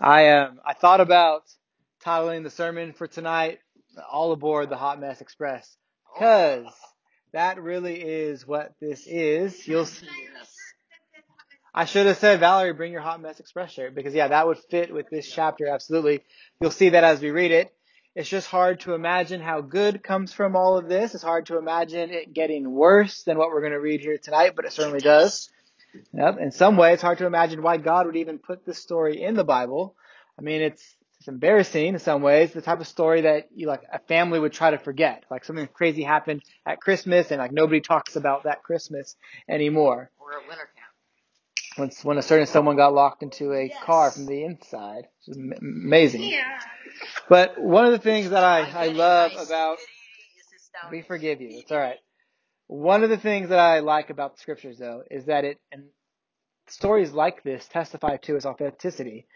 I um I thought about titling the sermon for tonight "All Aboard the Hot Mess Express" because that really is what this is. You'll. s- I should have said, Valerie, bring your Hot Mess Express shirt because yeah, that would fit with this chapter absolutely. You'll see that as we read it. It's just hard to imagine how good comes from all of this. It's hard to imagine it getting worse than what we're going to read here tonight, but it certainly does. Yep. In some way, it's hard to imagine why God would even put this story in the Bible. I mean, it's, it's embarrassing in some ways. The type of story that you like a family would try to forget. Like something crazy happened at Christmas, and like nobody talks about that Christmas anymore. Or at winter camp. When when a certain someone got locked into a Yes. car from the inside, which is am- amazing. Yeah. But one of the things that I I love about stupidity is astounding. we forgive you. It's all right. One of the things that I like about the scriptures, though, is that it and stories like this testify to its authenticity.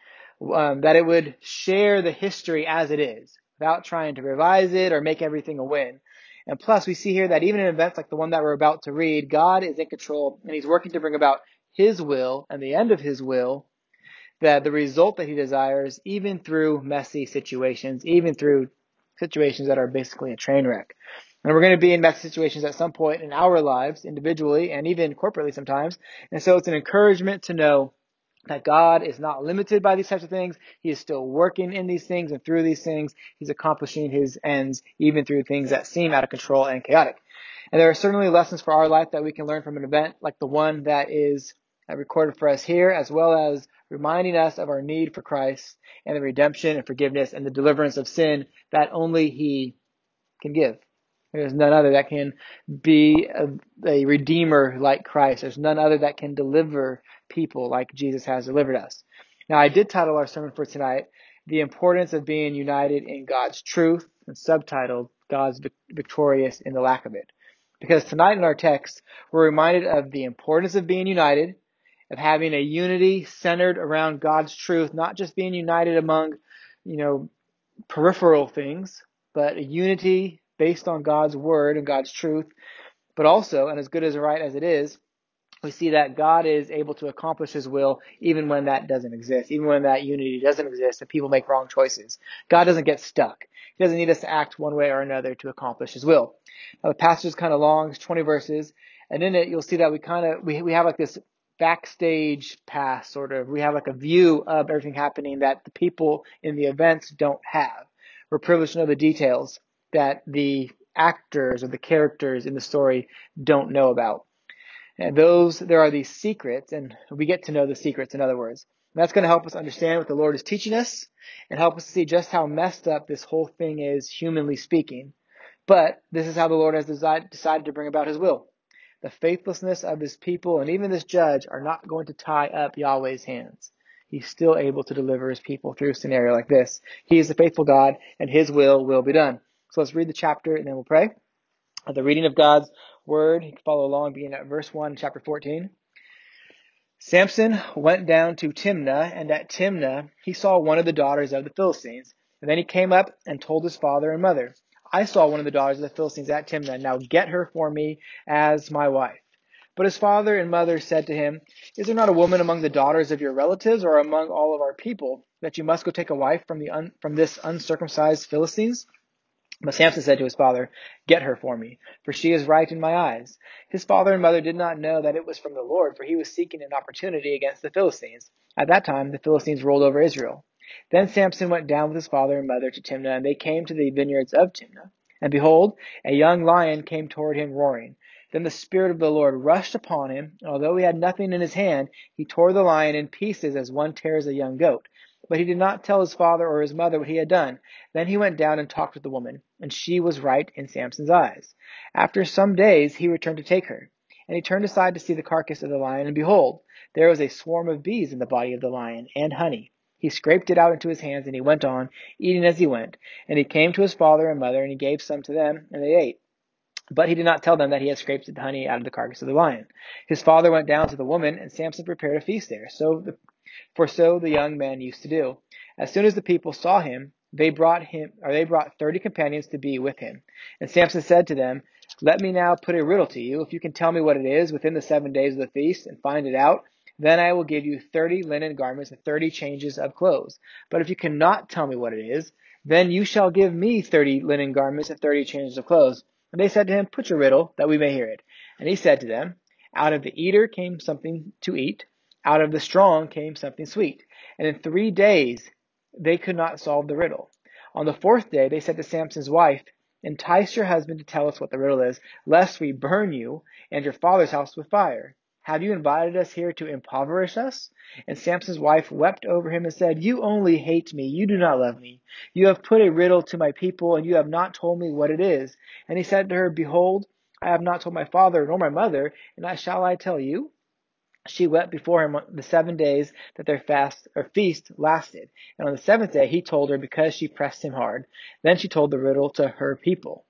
Um, that it would share the history as it is, without trying to revise it or make everything a win. And plus, we see here that even in events like the one that we're about to read, God is in control and He's working to bring about His will and the end of His will, that the result that He desires, even through messy situations, even through situations that are basically a train wreck. And we're going to be in messy situations at some point in our lives, individually and even corporately sometimes. And so it's an encouragement to know that God is not limited by these types of things. He is still working in these things and through these things. He's accomplishing his ends even through things that seem out of control and chaotic. And there are certainly lessons for our life that we can learn from an event like the one that is recorded for us here, as well as reminding us of our need for Christ and the redemption and forgiveness and the deliverance of sin that only He can give. There's none other that can be a, a redeemer like Christ. There's none other that can deliver people like Jesus has delivered us. Now, I did title our sermon for tonight, The Importance of Being United in God's Truth, and subtitled, God's Victorious in the Lack of It. Because tonight in our text, we're reminded of the importance of being united, of having a unity centered around God's truth, not just being united among, you know, peripheral things, but a unity based on God's word and God's truth. But also, and as good as right as it is, we see that God is able to accomplish his will even when that doesn't exist, even when that unity doesn't exist and people make wrong choices. God doesn't get stuck. He doesn't need us to act one way or another to accomplish his will. Now the passage is kind of long, it's 20 verses, and in it you'll see that we kind of, we, we have like this backstage pass sort of. We have like a view of everything happening that the people in the events don't have. We're privileged to know the details that the actors or the characters in the story don't know about. And those, there are these secrets, and we get to know the secrets, in other words. And that's going to help us understand what the Lord is teaching us and help us see just how messed up this whole thing is, humanly speaking. But this is how the Lord has decided, decided to bring about his will. The faithlessness of his people and even this judge are not going to tie up Yahweh's hands. He's still able to deliver his people through a scenario like this. He is a faithful God, and his will will be done. So let's read the chapter and then we'll pray. At the reading of God's word, you can follow along beginning at verse 1, chapter 14. Samson went down to Timnah, and at Timnah he saw one of the daughters of the Philistines. And then he came up and told his father and mother, I saw one of the daughters of the Philistines at Timnah. Now get her for me as my wife. But his father and mother said to him, Is there not a woman among the daughters of your relatives or among all of our people that you must go take a wife from the un- from this uncircumcised Philistines? But Samson said to his father, Get her for me, for she is right in my eyes. His father and mother did not know that it was from the Lord, for he was seeking an opportunity against the Philistines. At that time, the Philistines ruled over Israel. Then Samson went down with his father and mother to Timnah, and they came to the vineyards of Timnah. And behold, a young lion came toward him roaring. Then the Spirit of the Lord rushed upon him, and although he had nothing in his hand, he tore the lion in pieces as one tears a young goat. But he did not tell his father or his mother what he had done. Then he went down and talked with the woman, and she was right in Samson's eyes. After some days he returned to take her. And he turned aside to see the carcass of the lion, and behold, there was a swarm of bees in the body of the lion, and honey. He scraped it out into his hands, and he went on, eating as he went. And he came to his father and mother, and he gave some to them, and they ate. But he did not tell them that he had scraped the honey out of the carcass of the lion. His father went down to the woman, and Samson prepared a feast there. So the, for so the young man used to do. As soon as the people saw him, they brought him, or they brought thirty companions to be with him. And Samson said to them, Let me now put a riddle to you. If you can tell me what it is within the seven days of the feast and find it out, Then I will give you thirty linen garments and thirty changes of clothes. But if you cannot tell me what it is, then you shall give me thirty linen garments and thirty changes of clothes. And they said to him, Put your riddle, that we may hear it. And he said to them, Out of the eater came something to eat, out of the strong came something sweet. And in three days they could not solve the riddle. On the fourth day they said to Samson's wife, Entice your husband to tell us what the riddle is, lest we burn you and your father's house with fire. Have you invited us here to impoverish us? And Samson's wife wept over him and said, You only hate me. You do not love me. You have put a riddle to my people, and you have not told me what it is. And he said to her, Behold, I have not told my father nor my mother, and I shall I tell you? She wept before him the seven days that their fast or feast lasted. And on the seventh day he told her because she pressed him hard. Then she told the riddle to her people.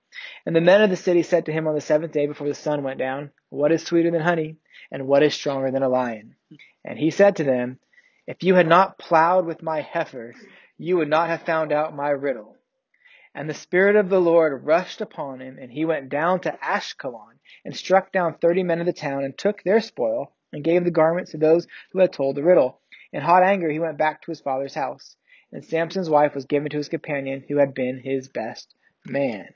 And the men of the city said to him on the seventh day before the sun went down, What is sweeter than honey? And what is stronger than a lion? And he said to them, If you had not plowed with my heifers, you would not have found out my riddle. And the Spirit of the Lord rushed upon him, and he went down to Ashkelon, and struck down thirty men of the town, and took their spoil, and gave the garments to those who had told the riddle. In hot anger he went back to his father's house. And Samson's wife was given to his companion, who had been his best man.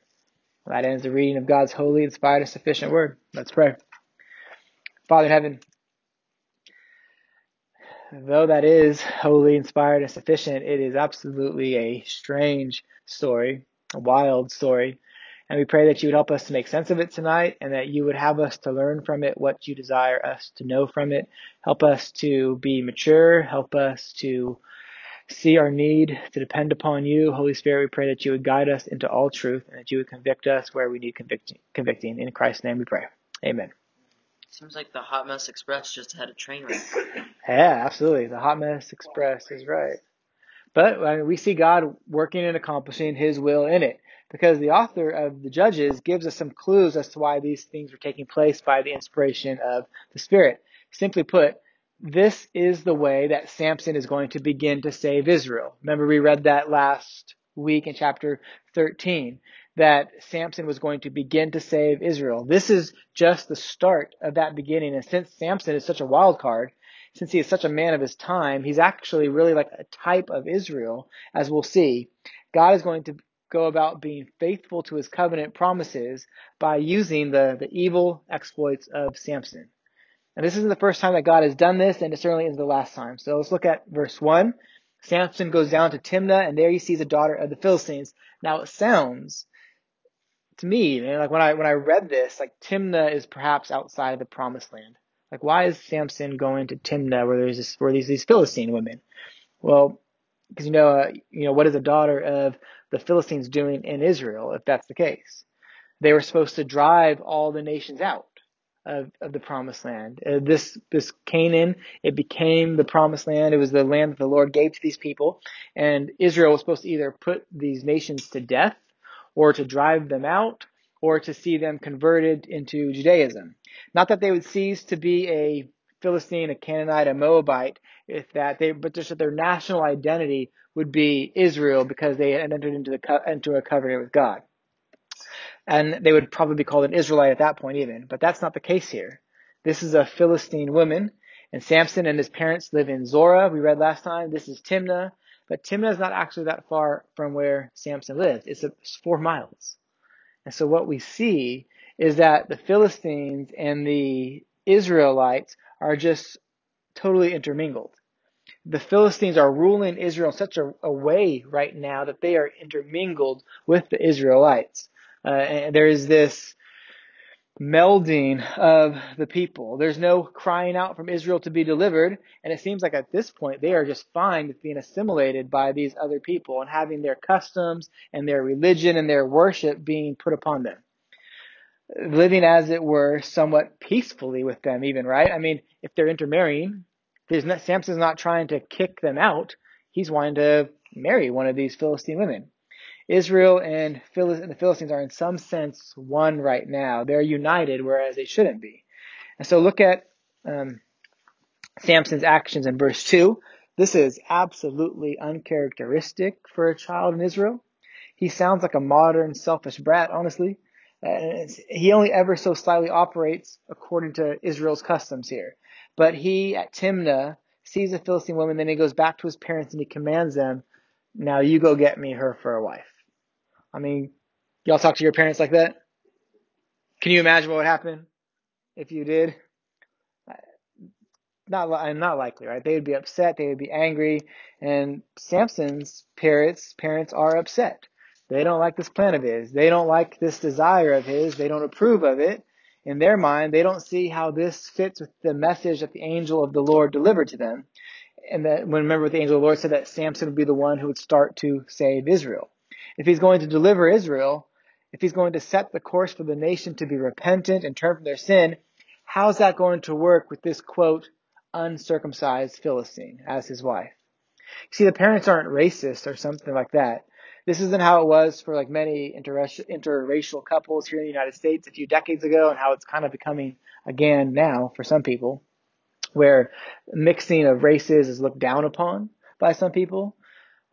Well, that ends the reading of God's holy, inspired, and sufficient word. Let's pray. Father in heaven, though that is holy, inspired, and sufficient, it is absolutely a strange story, a wild story. And we pray that you would help us to make sense of it tonight and that you would have us to learn from it what you desire us to know from it. Help us to be mature. Help us to see our need to depend upon you. Holy Spirit, we pray that you would guide us into all truth and that you would convict us where we need convicting. convicting. In Christ's name we pray. Amen. Seems like the Hot Mess Express just had a train wreck. Yeah, absolutely. The Hot Mess Express is right. But I mean, we see God working and accomplishing His will in it because the author of the Judges gives us some clues as to why these things were taking place by the inspiration of the Spirit. Simply put, this is the way that Samson is going to begin to save Israel. Remember, we read that last week in chapter 13 that Samson was going to begin to save Israel. This is just the start of that beginning. And since Samson is such a wild card, since he is such a man of his time, he's actually really like a type of Israel, as we'll see. God is going to go about being faithful to his covenant promises by using the, the evil exploits of Samson. And this isn't the first time that God has done this, and it certainly isn't the last time. So let's look at verse 1. Samson goes down to Timnah, and there he sees a daughter of the Philistines. Now it sounds to me, like when I when I read this, like Timnah is perhaps outside of the promised land. Like why is Samson going to Timnah where there's this, where these these Philistine women? Well, because you know, uh, you know what is a daughter of the Philistines doing in Israel if that's the case? They were supposed to drive all the nations out of, of the promised land. Uh, this this Canaan, it became the promised land. It was the land that the Lord gave to these people, and Israel was supposed to either put these nations to death or to drive them out, or to see them converted into Judaism. Not that they would cease to be a Philistine, a Canaanite, a Moabite, if that they, but just that their national identity would be Israel because they had entered into the into a covenant with God, and they would probably be called an Israelite at that point even. But that's not the case here. This is a Philistine woman, and Samson and his parents live in Zorah. We read last time. This is Timnah. But Timnah is not actually that far from where Samson lived. It's, it's four miles. And so what we see is that the Philistines and the Israelites are just totally intermingled. The Philistines are ruling Israel in such a, a way right now that they are intermingled with the Israelites. Uh, and there is this melding of the people. There's no crying out from Israel to be delivered, and it seems like at this point they are just fine with being assimilated by these other people and having their customs and their religion and their worship being put upon them. Living as it were somewhat peacefully with them even, right? I mean, if they're intermarrying, there's not, Samson's not trying to kick them out. He's wanting to marry one of these Philistine women. Israel and the Philistines are in some sense one right now. They're united, whereas they shouldn't be. And so look at um, Samson's actions in verse 2. This is absolutely uncharacteristic for a child in Israel. He sounds like a modern selfish brat, honestly. Uh, he only ever so slightly operates according to Israel's customs here. But he at Timnah sees a Philistine woman, then he goes back to his parents and he commands them, now you go get me her for a wife. I mean, y'all talk to your parents like that? Can you imagine what would happen if you did? Not, not likely, right? They would be upset. They would be angry. And Samson's parents, parents are upset. They don't like this plan of his. They don't like this desire of his. They don't approve of it. In their mind, they don't see how this fits with the message that the angel of the Lord delivered to them. And that when remember what the angel of the Lord said that Samson would be the one who would start to save Israel. If he's going to deliver Israel, if he's going to set the course for the nation to be repentant and turn from their sin, how's that going to work with this quote, uncircumcised Philistine as his wife? See, the parents aren't racist or something like that. This isn't how it was for like many interracial couples here in the United States a few decades ago and how it's kind of becoming again now for some people, where mixing of races is looked down upon by some people.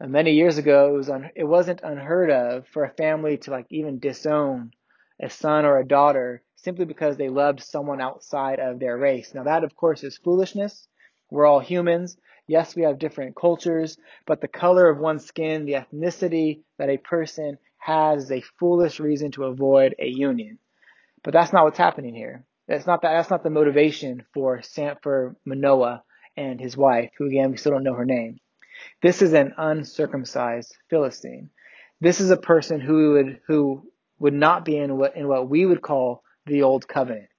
And many years ago, it was un- it wasn't unheard of for a family to like even disown a son or a daughter simply because they loved someone outside of their race. Now that of course is foolishness. We're all humans. Yes, we have different cultures, but the color of one's skin, the ethnicity that a person has is a foolish reason to avoid a union. But that's not what's happening here. That's not that, that's not the motivation for Sam, for Manoah and his wife, who again, we still don't know her name. This is an uncircumcised Philistine. This is a person who would, who would not be in what, in what we would call the old covenant.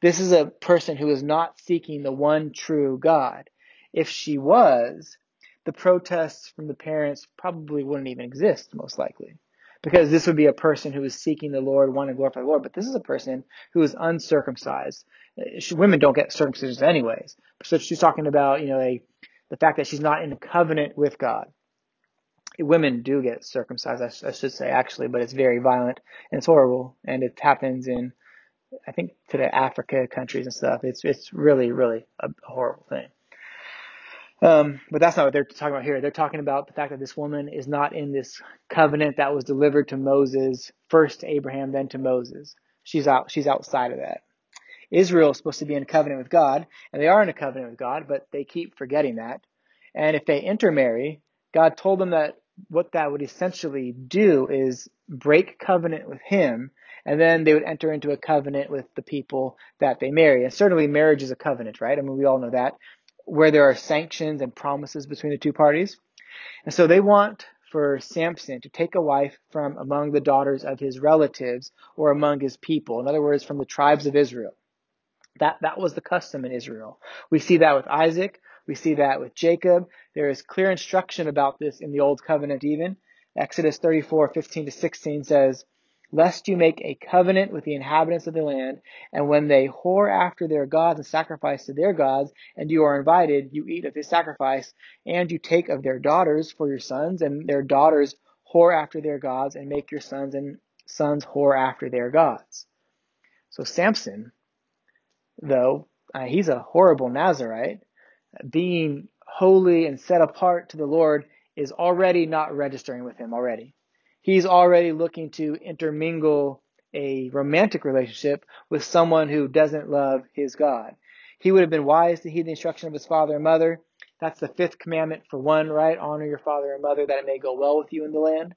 This is a person who is not seeking the one true God. If she was, the protests from the parents probably wouldn't even exist, most likely. Because this would be a person who is seeking the Lord, wanting to glorify the Lord, but this is a person who is uncircumcised. Uh, she, women don't get circumcisions anyways. So she's talking about, you know, a, the fact that she's not in covenant with God. Women do get circumcised, I, I should say, actually, but it's very violent and it's horrible, and it happens in I think to the Africa countries and stuff. It's it's really really a, horrible thing. Um, but that's not what they're talking about here. They're talking about the fact that this woman is not in this covenant that was delivered to Moses, first to Abraham, then to Moses. She's out. She's outside of that. Israel is supposed to be in a covenant with God, and they are in a covenant with God, but they keep forgetting that. And if they intermarry, God told them that what that would essentially do is break covenant with Him and then they would enter into a covenant with the people that they marry. And certainly marriage is a covenant, right? I mean, we all know that, where there are sanctions and promises between the two parties. And so they want for Samson to take a wife from among the daughters of his relatives or among his people. In other words, from the tribes of Israel. That, that was the custom in Israel. We see that with Isaac. We see that with Jacob. There is clear instruction about this in the Old Covenant even. Exodus 34, 15 to 16 says, lest you make a covenant with the inhabitants of the land, and when they whore after their gods and sacrifice to their gods, and you are invited, you eat of his sacrifice, and you take of their daughters for your sons, and their daughters whore after their gods, and make your sons and sons whore after their gods. So Samson, though, uh, he's a horrible Nazarite, being holy and set apart to the Lord is already not registering with him already he's already looking to intermingle a romantic relationship with someone who doesn't love his God. He would have been wise to heed the instruction of his father and mother. That's the fifth commandment for one, right? Honor your father and mother that it may go well with you in the land.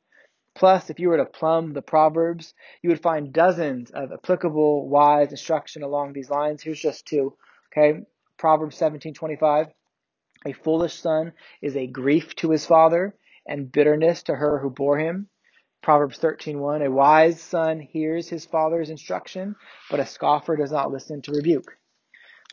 Plus, if you were to plumb the Proverbs, you would find dozens of applicable wise instruction along these lines. Here's just two. Okay. Proverbs 17:25. A foolish son is a grief to his father and bitterness to her who bore him. Proverbs 13:1 A wise son hears his father's instruction, but a scoffer does not listen to rebuke.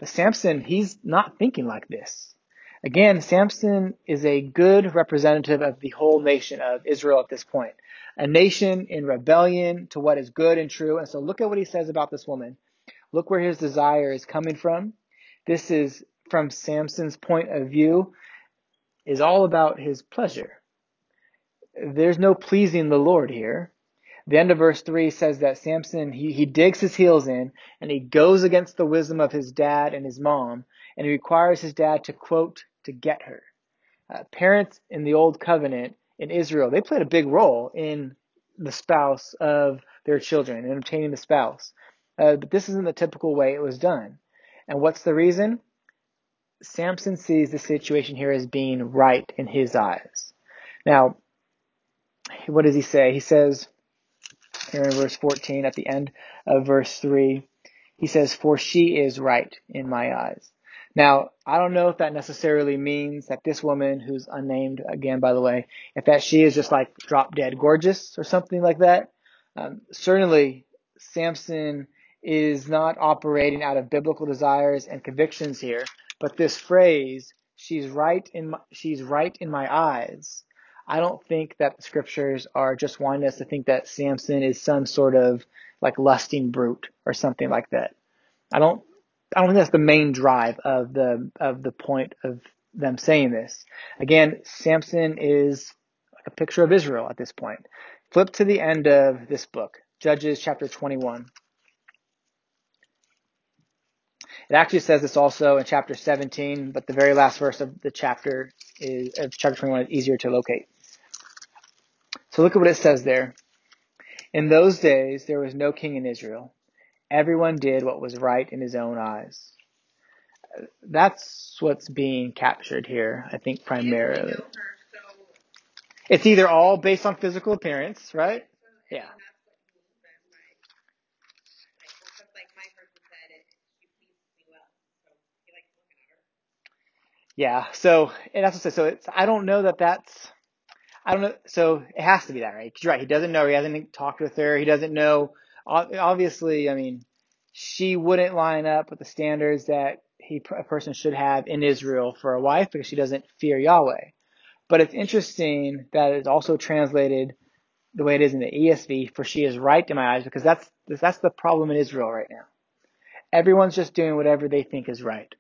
But Samson, he's not thinking like this. Again, Samson is a good representative of the whole nation of Israel at this point. A nation in rebellion to what is good and true. And so look at what he says about this woman. Look where his desire is coming from. This is from Samson's point of view is all about his pleasure there's no pleasing the Lord here. The end of verse 3 says that Samson, he, he digs his heels in and he goes against the wisdom of his dad and his mom, and he requires his dad to quote, to get her. Uh, parents in the old covenant in Israel, they played a big role in the spouse of their children and obtaining the spouse. Uh, but this isn't the typical way it was done. And what's the reason? Samson sees the situation here as being right in his eyes. Now, what does he say? He says here in verse 14 at the end of verse 3, he says, For she is right in my eyes. Now, I don't know if that necessarily means that this woman, who's unnamed again, by the way, if that she is just like drop dead gorgeous or something like that. Um, certainly, Samson is not operating out of biblical desires and convictions here, but this phrase, she's right in my, she's right in my eyes. I don't think that the scriptures are just wanting us to think that Samson is some sort of like lusting brute or something like that. I don't I don't think that's the main drive of the of the point of them saying this. Again, Samson is a picture of Israel at this point. Flip to the end of this book, Judges chapter 21. It actually says this also in chapter 17, but the very last verse of the chapter is of chapter 21 is easier to locate. So look at what it says there. In those days there was no king in Israel. Everyone did what was right in his own eyes. That's what's being captured here, I think primarily. It's either all based on physical appearance, right? Yeah. Yeah. So, and that's what I say. So it's, I don't know that that's, I don't know. So it has to be that, right? you're right. He doesn't know. He hasn't talked with her. He doesn't know. Obviously, I mean, she wouldn't line up with the standards that he, a person should have in Israel for a wife because she doesn't fear Yahweh. But it's interesting that it's also translated the way it is in the ESV for she is right in my eyes because that's, that's the problem in Israel right now. Everyone's just doing whatever they think is right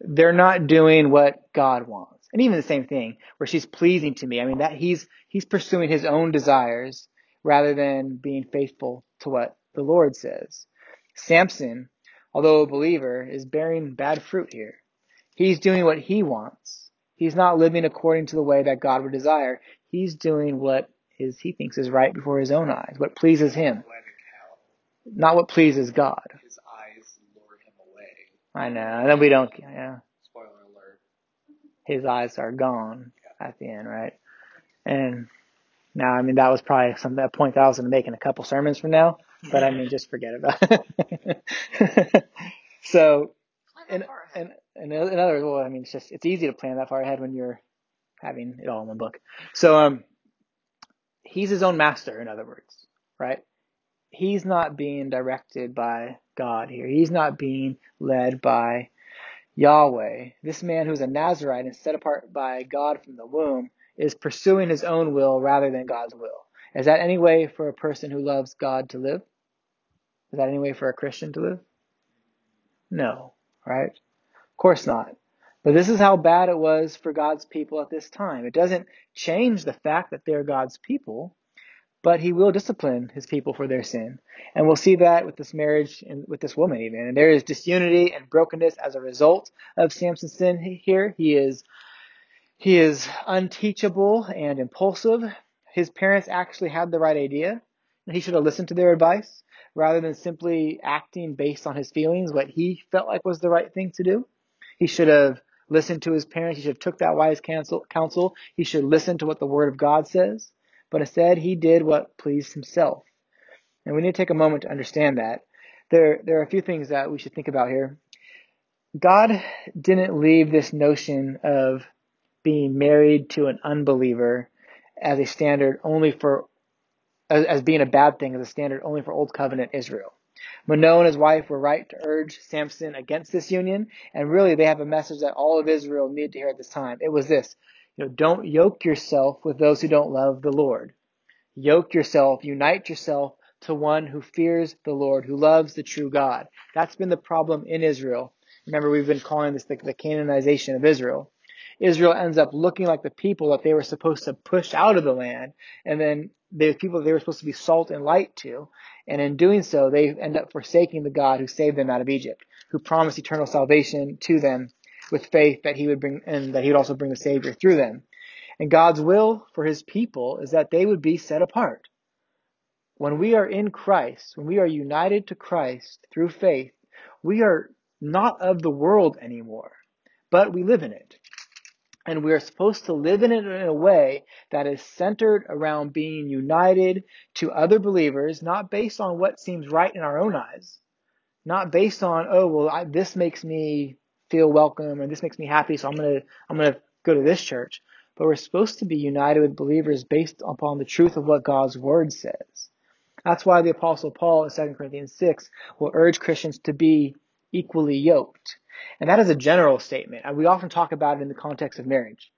they're not doing what God wants. And even the same thing, where she's pleasing to me. I mean, that he's, he's pursuing his own desires rather than being faithful to what the Lord says. Samson, although a believer, is bearing bad fruit here. He's doing what he wants. He's not living according to the way that God would desire. He's doing what is, he thinks is right before his own eyes, what pleases him, not what pleases God. His eyes lure him away. I know. And then we don't, yeah. His eyes are gone at the end, right? And now, I mean, that was probably some a point that I was going to make in a couple sermons from now, but I mean, just forget about it. so, in, in, in, in other words, well, I mean, it's just, it's easy to plan that far ahead when you're having it all in one book. So, um, he's his own master, in other words, right? He's not being directed by God here. He's not being led by Yahweh, this man who's a Nazarite and set apart by God from the womb, is pursuing his own will rather than God's will. Is that any way for a person who loves God to live? Is that any way for a Christian to live? No, right? Of course not. But this is how bad it was for God's people at this time. It doesn't change the fact that they're God's people, but he will discipline his people for their sin. And we'll see that with this marriage and with this woman even. And there is disunity and brokenness as a result of Samson's sin here. He is he is unteachable and impulsive. His parents actually had the right idea. He should have listened to their advice rather than simply acting based on his feelings, what he felt like was the right thing to do. He should have listened to his parents. He should have took that wise counsel. counsel. He should listen to what the word of God says. But instead, he did what pleased himself. And we need to take a moment to understand that. There, there are a few things that we should think about here. God didn't leave this notion of being married to an unbeliever as a standard only for, as, as being a bad thing, as a standard only for Old Covenant Israel. Manoah and his wife were right to urge Samson against this union, and really they have a message that all of Israel needed to hear at this time. It was this, you know, don't yoke yourself with those who don't love the Lord. Yoke yourself, unite yourself to one who fears the Lord, who loves the true God. That's been the problem in Israel. Remember, we've been calling this the, the Canaanization of Israel. Israel ends up looking like the people that they were supposed to push out of the land, and then the people that they were supposed to be salt and light to. And in doing so, they end up forsaking the God who saved them out of Egypt, who promised eternal salvation to them with faith that he would bring, and that he would also bring the Savior through them. And God's will for his people is that they would be set apart. When we are in Christ, when we are united to Christ through faith, we are not of the world anymore, but we live in it. And we are supposed to live in it in a way that is centered around being united to other believers, not based on what seems right in our own eyes, not based on, oh, well, I, this makes me feel welcome or this makes me happy, so I'm to, I'm to go to this church. But we're supposed to be united with believers based upon the truth of what God's word says. That's why the apostle Paul in 2 Corinthians 6 will urge Christians to be equally yoked. And that is a general statement. We often talk about it in the context of marriage.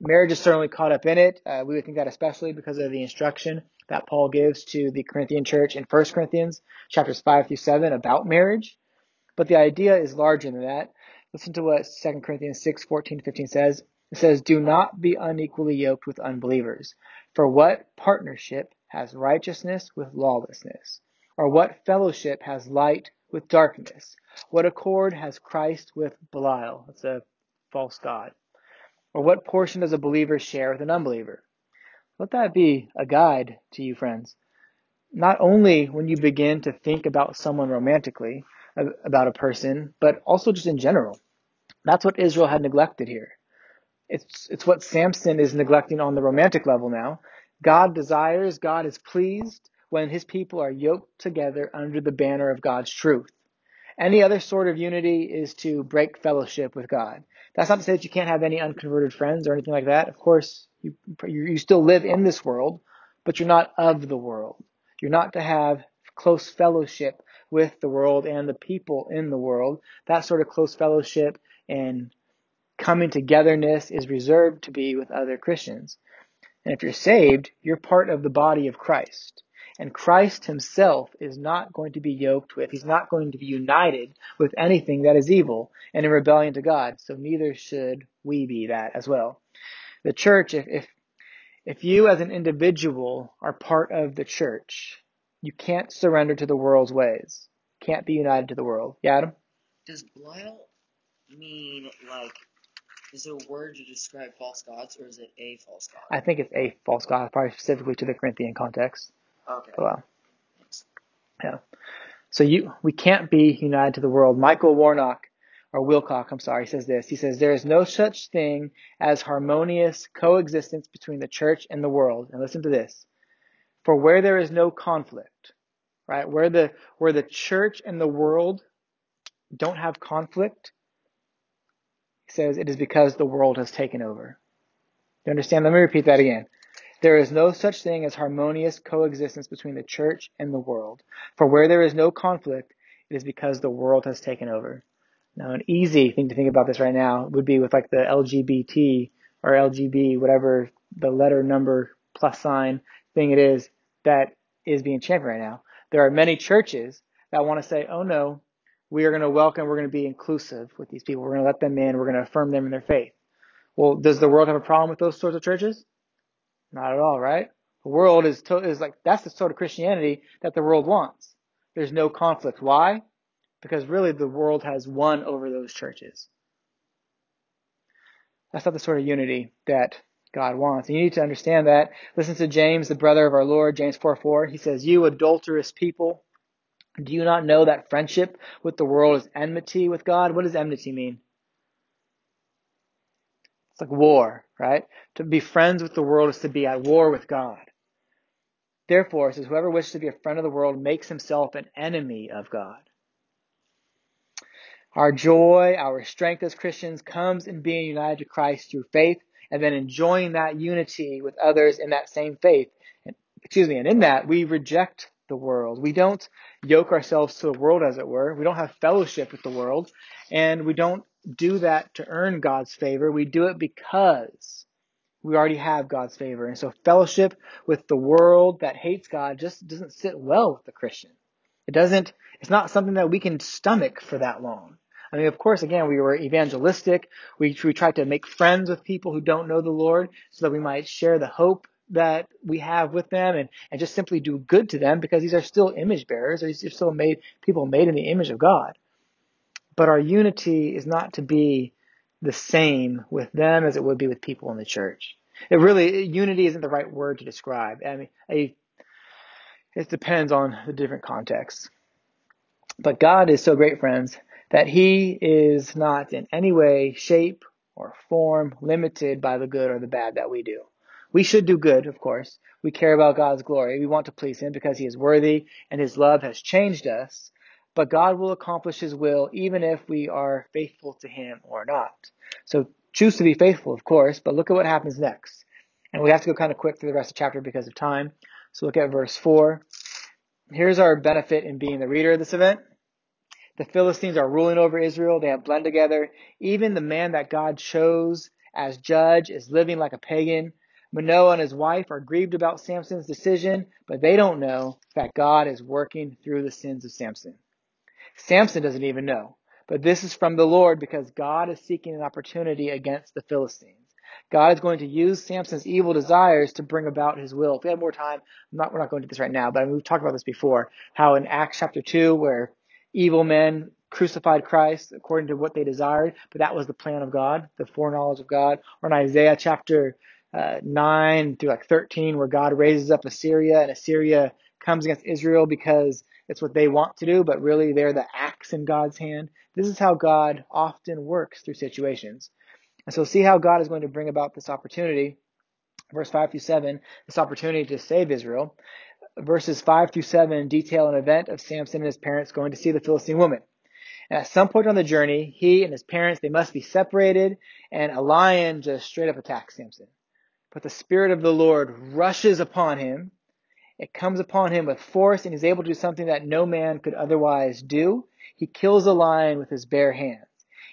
Marriage is certainly caught up in it. Uh, we would think that especially because of the instruction that Paul gives to the Corinthian church in 1 Corinthians chapters 5 through 7 about marriage. But the idea is larger than that. Listen to what 2 Corinthians 6, 14 15 says. It says, Do not be unequally yoked with unbelievers. For what partnership has righteousness with lawlessness? Or what fellowship has light with darkness? What accord has Christ with Belial? That's a false god. Or what portion does a believer share with an unbeliever? Let that be a guide to you, friends. Not only when you begin to think about someone romantically, about a person, but also just in general. That's what Israel had neglected here. It's, it's what Samson is neglecting on the romantic level now. God desires, God is pleased when his people are yoked together under the banner of God's truth. Any other sort of unity is to break fellowship with God. That's not to say that you can't have any unconverted friends or anything like that. Of course, you, you still live in this world, but you're not of the world. You're not to have close fellowship with the world and the people in the world. That sort of close fellowship and coming togetherness is reserved to be with other Christians. And if you're saved, you're part of the body of Christ. And Christ himself is not going to be yoked with, he's not going to be united with anything that is evil and in rebellion to God. So neither should we be that as well. The church, if, if, if you as an individual are part of the church, you can't surrender to the world's ways. Can't be united to the world. Yeah, Adam? Does Belial mean like is it a word to describe false gods or is it a false god? I think it's a false god, probably specifically to the Corinthian context. Okay. Wow. Yeah. So you, we can't be united to the world. Michael Warnock, or Wilcock, I'm sorry, says this. He says, there is no such thing as harmonious coexistence between the church and the world. And listen to this. For where there is no conflict, right? Where the, where the church and the world don't have conflict, says it is because the world has taken over. You understand? Let me repeat that again. There is no such thing as harmonious coexistence between the church and the world. For where there is no conflict, it is because the world has taken over. Now, an easy thing to think about this right now would be with like the LGBT or LGB, whatever the letter number plus sign thing it is that is being championed right now. There are many churches that want to say, oh no, we are going to welcome, we're going to be inclusive with these people. We're going to let them in. We're going to affirm them in their faith. Well, does the world have a problem with those sorts of churches? Not at all, right? The world is, to, is like, that's the sort of Christianity that the world wants. There's no conflict. Why? Because really the world has won over those churches. That's not the sort of unity that God wants. And you need to understand that. Listen to James, the brother of our Lord, James 4 4. He says, You adulterous people, do you not know that friendship with the world is enmity with God? What does enmity mean? It's like war, right? To be friends with the world is to be at war with God. Therefore, it says, whoever wishes to be a friend of the world makes himself an enemy of God. Our joy, our strength as Christians comes in being united to Christ through faith and then enjoying that unity with others in that same faith. And, excuse me, and in that we reject the world. We don't yoke ourselves to the world, as it were. We don't have fellowship with the world, and we don't do that to earn God's favor. We do it because we already have God's favor. And so fellowship with the world that hates God just doesn't sit well with the Christian. It doesn't, it's not something that we can stomach for that long. I mean, of course, again, we were evangelistic. We, we tried to make friends with people who don't know the Lord so that we might share the hope that we have with them and, and just simply do good to them because these are still image bearers. These are still made, people made in the image of God. But our unity is not to be the same with them as it would be with people in the church. It really, unity isn't the right word to describe. I mean, a, it depends on the different contexts. But God is so great, friends, that he is not in any way, shape, or form limited by the good or the bad that we do. We should do good, of course. We care about God's glory. We want to please him because he is worthy and his love has changed us. But God will accomplish his will even if we are faithful to him or not. So choose to be faithful, of course, but look at what happens next. And we have to go kind of quick through the rest of the chapter because of time. So look at verse 4. Here's our benefit in being the reader of this event. The Philistines are ruling over Israel. They have blended together. Even the man that God chose as judge is living like a pagan. Manoah and his wife are grieved about Samson's decision, but they don't know that God is working through the sins of Samson. Samson doesn't even know. But this is from the Lord because God is seeking an opportunity against the Philistines. God is going to use Samson's evil desires to bring about his will. If we had more time, not, we're not going to do this right now, but we've talked about this before. How in Acts chapter 2, where evil men crucified Christ according to what they desired, but that was the plan of God, the foreknowledge of God. Or in Isaiah chapter uh, 9 through like 13, where God raises up Assyria and Assyria comes against Israel because it's what they want to do, but really they're the axe in God's hand. This is how God often works through situations. And so see how God is going to bring about this opportunity. Verse 5 through 7, this opportunity to save Israel. Verses 5 through 7 detail an event of Samson and his parents going to see the Philistine woman. And at some point on the journey, he and his parents, they must be separated, and a lion just straight up attacks Samson. But the Spirit of the Lord rushes upon him. It comes upon him with force, and he's able to do something that no man could otherwise do. He kills a lion with his bare hands.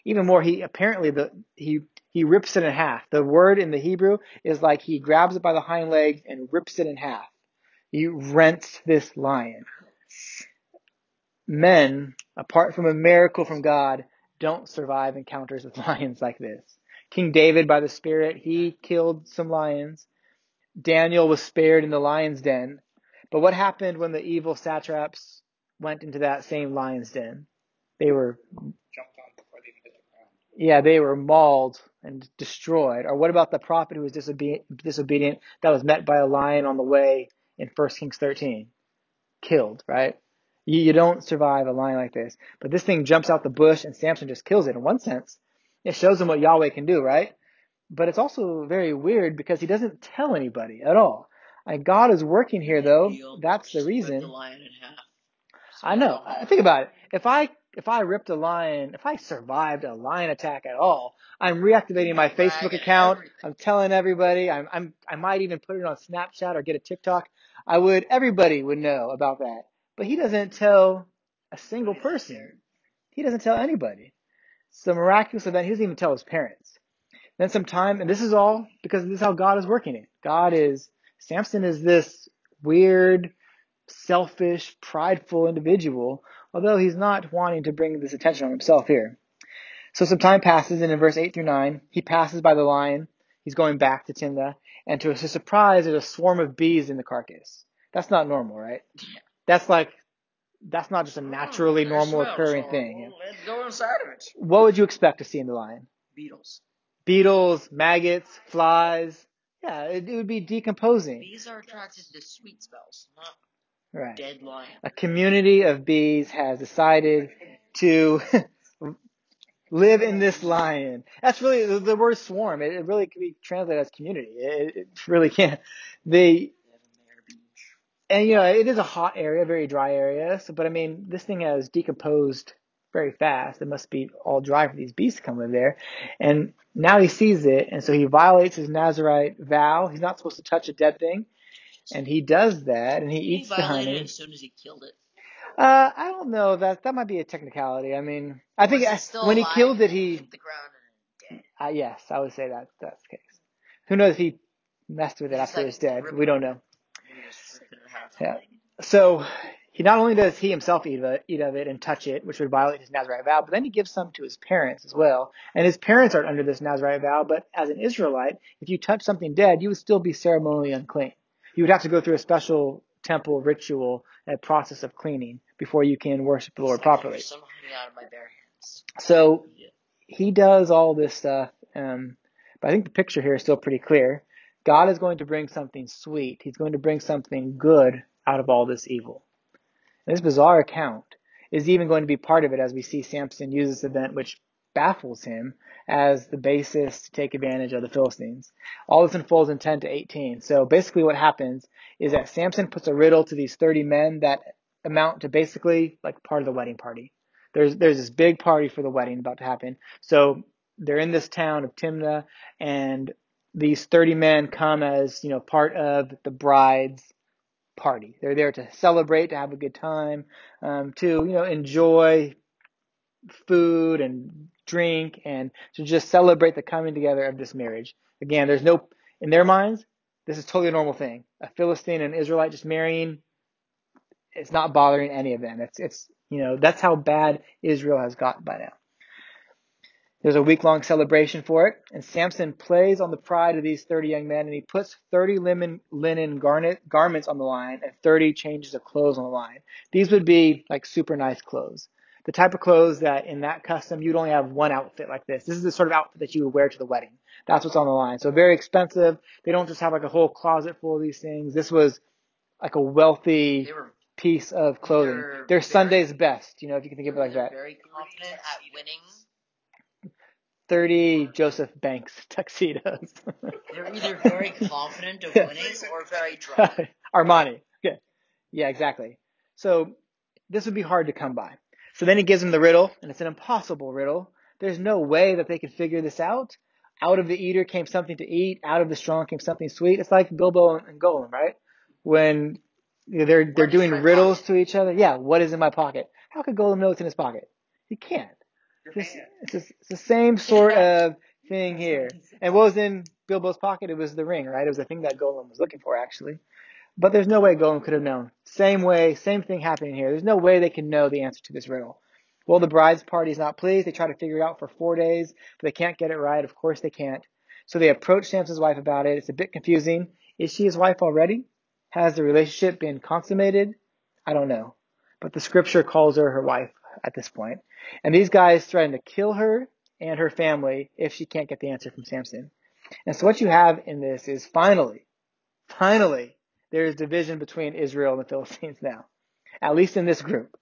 Even more, he apparently the he he rips it in half. The word in the Hebrew is like he grabs it by the hind legs and rips it in half. He rents this lion. Men, apart from a miracle from God, don't survive encounters with lions like this. King David, by the Spirit, he killed some lions. Daniel was spared in the lion's den. But what happened when the evil satraps went into that same lion's den? They were Jumped on before they even hit the ground. yeah, they were mauled and destroyed. Or what about the prophet who was disobe- disobedient that was met by a lion on the way in 1 Kings 13? Killed, right? You, you don't survive a lion like this. But this thing jumps out the bush and Samson just kills it. In one sense, it shows him what Yahweh can do, right? But it's also very weird because he doesn't tell anybody at all. And God is working here though. That's the reason. The lion in half. So I know. I- Think about it. If I if I ripped a lion, if I survived a lion attack at all, I'm reactivating my Facebook account. everything. I'm telling everybody. I'm I'm I might even put it on Snapchat or get a TikTok. I would. Everybody would know about that. But he doesn't tell a single person. He doesn't tell anybody. It's a miraculous event. He doesn't even tell his parents. Then some time, and this is all because this is how God is working it. God is Samson is this weird selfish, prideful individual, although he's not wanting to bring this attention on himself here. So some time passes, and in verse 8 through 9, he passes by the lion. He's going back to Timnah, and to his surprise, there's a swarm of bees in the carcass. That's not normal, right? That's like, that's not just a naturally Oh, normal occurring thing. Horrible. Let's inside of it. What would you expect to see in the lion? Beetles. Beetles, maggots, flies. Yeah, it, it would be decomposing. Bees are attracted to sweet smells, not Right. dead lion. a community of bees has decided to live in this lion. That's really the, the word swarm. It, it really could be translated as community. It, it really can't. They They have a mayor bee. and you know it is a hot area, very dry area. So, but I mean, this thing has decomposed very fast. It must be all dry for these bees to come live there. And now he sees it, and so he violates his Nazarite vow. He's not supposed to touch a dead thing, and he does that, and he He eats the honey. it as soon as he killed it. Uh, I don't know. That that might be a technicality. I mean, I think when he killed it, he. the ground and dead. Uh, yes, I would say that that's the case. Who knows if he messed with it He's after like it's dead? ripping- We don't know. Maybe just rip it in half. Yeah. So he not only does he himself eat of it, eat of it and touch it, which would violate his Nazarite vow, but then he gives some to his parents as well. And his parents aren't under this Nazarite vow, but as an Israelite, if you touch something dead, you would still be ceremonially unclean. You would have to go through a special temple ritual, and process of cleaning before you can worship the Lord like, properly. "Here's some honey out of my bare hands. So Yeah. he does all this stuff, um, but I think the picture here is still pretty clear. God is going to bring something sweet. He's going to bring something good out of all this evil. And this bizarre account is even going to be part of it as we see Samson use this event, which baffles him as the basis to take advantage of the Philistines. All this unfolds in 10 to 18. So basically what happens is that Samson puts a riddle to these 30 men that amount to basically like part of the wedding party. There's, there's this big party for the wedding about to happen. So they're in this town of Timnah and these 30 men come as, you know, part of the bride's party. They're there to celebrate, to have a good time, um, to, you know, enjoy food and drink and to just celebrate the coming together of this marriage. Again, there's no, in their minds, this is totally a normal thing. A Philistine and Israelite just marrying, it's not bothering any of them. It's, it's, you know, that's how bad Israel has gotten by now. There's a week long celebration for it, and Samson plays on the pride of these 30 young men, and he puts 30 linen, linen garnet, garments on the line and 30 changes of clothes on the line. These would be like super nice clothes. The type of clothes that in that custom you'd only have one outfit like this. This is the sort of outfit that you would wear to the wedding. That's what's on the line. So very expensive. They don't just have like a whole closet full of these things. This was like a wealthy piece of clothing. They're Sunday's best, you know, if you can think of it like that. very confident at winning. 30 Joseph Banks tuxedos. They're either very confident of winning or very drunk. Armani. Yeah. Yeah, exactly. So this would be hard to come by. So then he gives him the riddle, and it's an impossible riddle. There's no way that they could figure this out. Out of the eater came something to eat. Out of the strong came something sweet. It's like Bilbo and Gollum, right? When they're they're What doing riddles pocket? to each other. Yeah, what is in my pocket? How could Gollum know what's in his pocket? He can't. It's, hand. it's, the- it's the same sort of thing here. And what was in Bilbo's pocket? It was the ring, right? It was the thing that Gollum was looking for, actually. But there's no way Gollum could have known. Same way, same thing happening here. There's no way they can know the answer to this riddle. Well, the bride's party is not pleased. They try to figure it out for four days, but they can't get it right. Of course they can't. So they approach Samson's wife about it. It's a bit confusing. Is she his wife already? Has the relationship been consummated? I don't know. But the scripture calls her her wife at this point. And these guys threaten to kill her and her family if she can't get the answer from Samson. And so what you have in this is finally, finally, there is division between Israel and the Philistines now. At least in this group.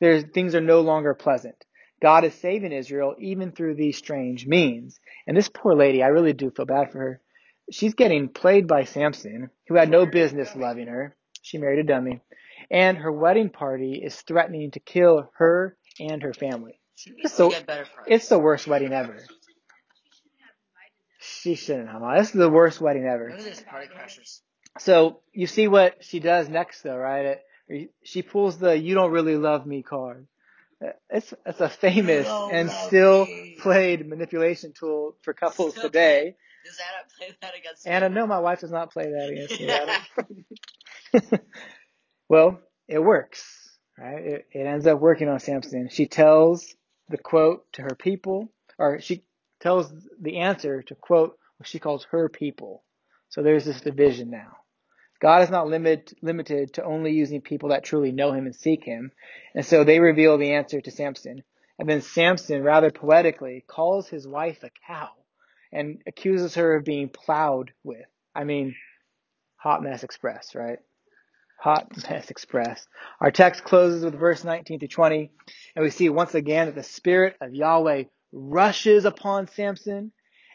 There's, things are no longer pleasant. God is saving Israel even through these strange means. And this poor lady, I really do feel bad for her. She's getting played by Samson, who had no business loving her. She married a dummy. And her wedding party is threatening to kill her and her family. So- get. It's the worst wedding ever. She shouldn't have. This is the worst wedding ever. Look at this party crashers. So you see what she does next, though, right? She pulls the "You don't really love me" card. It's it's a famous and still me. played manipulation tool for couples Still today. Does Anna play that against Anna, me? no, my wife does not play that against me. Well, it works, right? It, it ends up working on Samson. She tells the quote to her people, or she tells the answer to quote what she calls her people. So there's this division now. God is not limit, limited to only using people that truly know him and seek him. And so they reveal the answer to Samson. And then Samson, rather poetically, calls his wife a cow and accuses her of being plowed with. I mean, hot mess express, right? Hot mess express. Our text closes with verse 19 to 20, and we see once again that the Spirit of Yahweh rushes upon Samson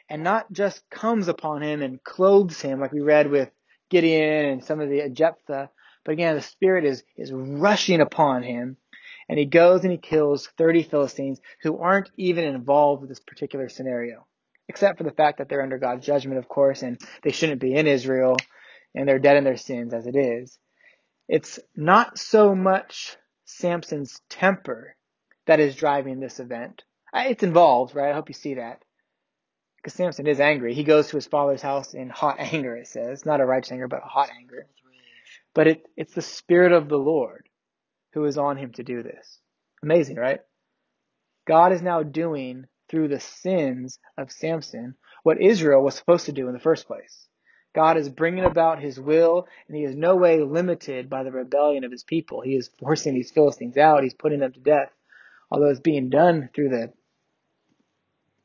and not just comes upon him and clothes him like we read with Gideon and some of the Jephthah, but again, the Spirit is, is rushing upon him and he goes and he kills 30 Philistines who aren't even involved with this particular scenario except for the fact that they're under God's judgment, of course, and they shouldn't be in Israel, and they're dead in their sins as it is. It's not so much Samson's temper that is driving this event. It's involved, right? I hope you see that. Because Samson is angry. He goes to his father's house in hot anger, it says. Not a righteous anger, but a hot anger. But it, it's the Spirit of the Lord who is on him to do this. Amazing, right? God is now doing through the sins of Samson what Israel was supposed to do in the first place. God is bringing about his will, and he is no way limited by the rebellion of his people. He is forcing these Philistines out. He's putting them to death. Although it's being done through the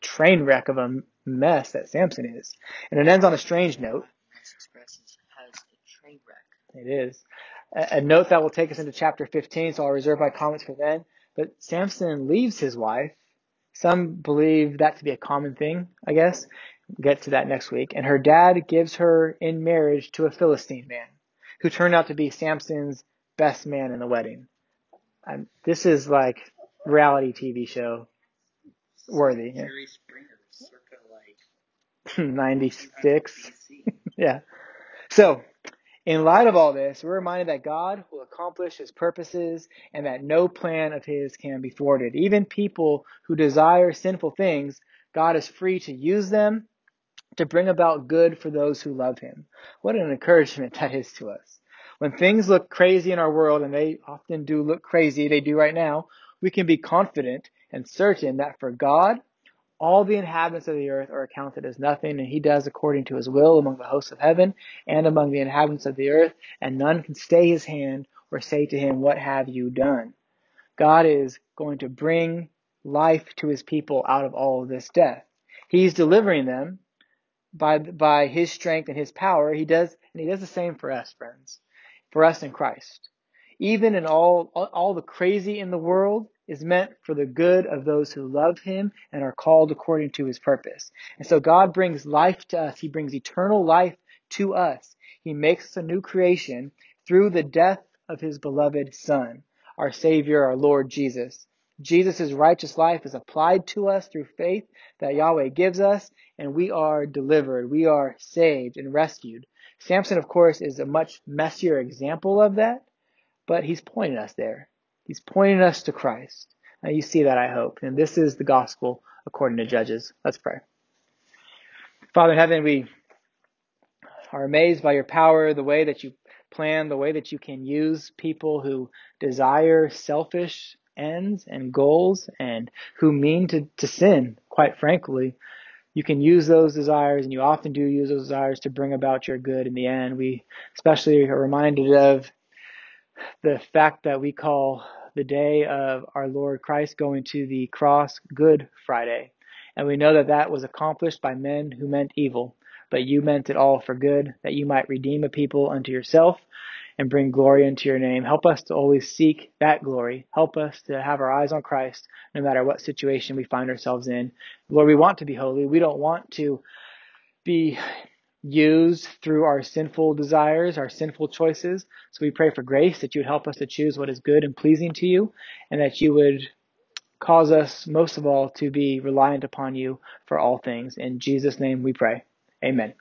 train wreck of a mess that Samson is. And it ends on a strange note. Mass Express is- has a train wreck. It is. A, a note that will take us into chapter 15, so I'll reserve my comments for then. But Samson leaves his wife. Some believe that to be a common thing, I guess. Get to that next week. And her dad gives her in marriage to a Philistine man who turned out to be Samson's best man in the wedding. This is like reality TV show worthy. Yeah. Jerry like 96. Yeah. So, in light of all this, we're reminded that God will accomplish his purposes and that no plan of his can be thwarted. Even people who desire sinful things, God is free to use them to bring about good for those who love him. What an encouragement that is to us. When things look crazy in our world, and they often do look crazy, they do right now, we can be confident and certain that for God, all the inhabitants of the earth are accounted as nothing, and he does according to his will among the hosts of heaven and among the inhabitants of the earth, and none can stay his hand or say to him, What have you done? God is going to bring life to his people out of all of this death. He's delivering them by by his strength and his power. He does and he does the same for us, friends. For us in Christ. Even in all all, the crazy in the world is meant for the good of those who love him and are called according to his purpose. And so God brings life to us. He brings eternal life to us. He makes us a new creation through the death of his beloved son, our savior, our Lord Jesus. Jesus' righteous life is applied to us through faith that Yahweh gives us, and we are delivered. We are saved and rescued. Samson, of course, is a much messier example of that, but he's pointing us there. He's pointing us to Christ. Now you see that, I hope. And this is the gospel according to Judges. Let's pray. Father in heaven, we are amazed by your power, the way that you plan, the way that you can use people who desire selfish ends and goals and who mean to, to sin, quite frankly. You can use those desires, and you often do use those desires to bring about your good in the end. We especially are reminded of the fact that we call the day of our Lord Christ going to the cross Good Friday. And we know that that was accomplished by men who meant evil, but you meant it all for good, that you might redeem a people unto yourself and bring glory into your name. Help us to always seek that glory. Help us to have our eyes on Christ no matter what situation we find ourselves in. Lord, we want to be holy. We don't want to be used through our sinful desires, our sinful choices. So we pray for grace that you would help us to choose what is good and pleasing to you, and that you would cause us, most of all, to be reliant upon you for all things. In Jesus' name we pray. Amen.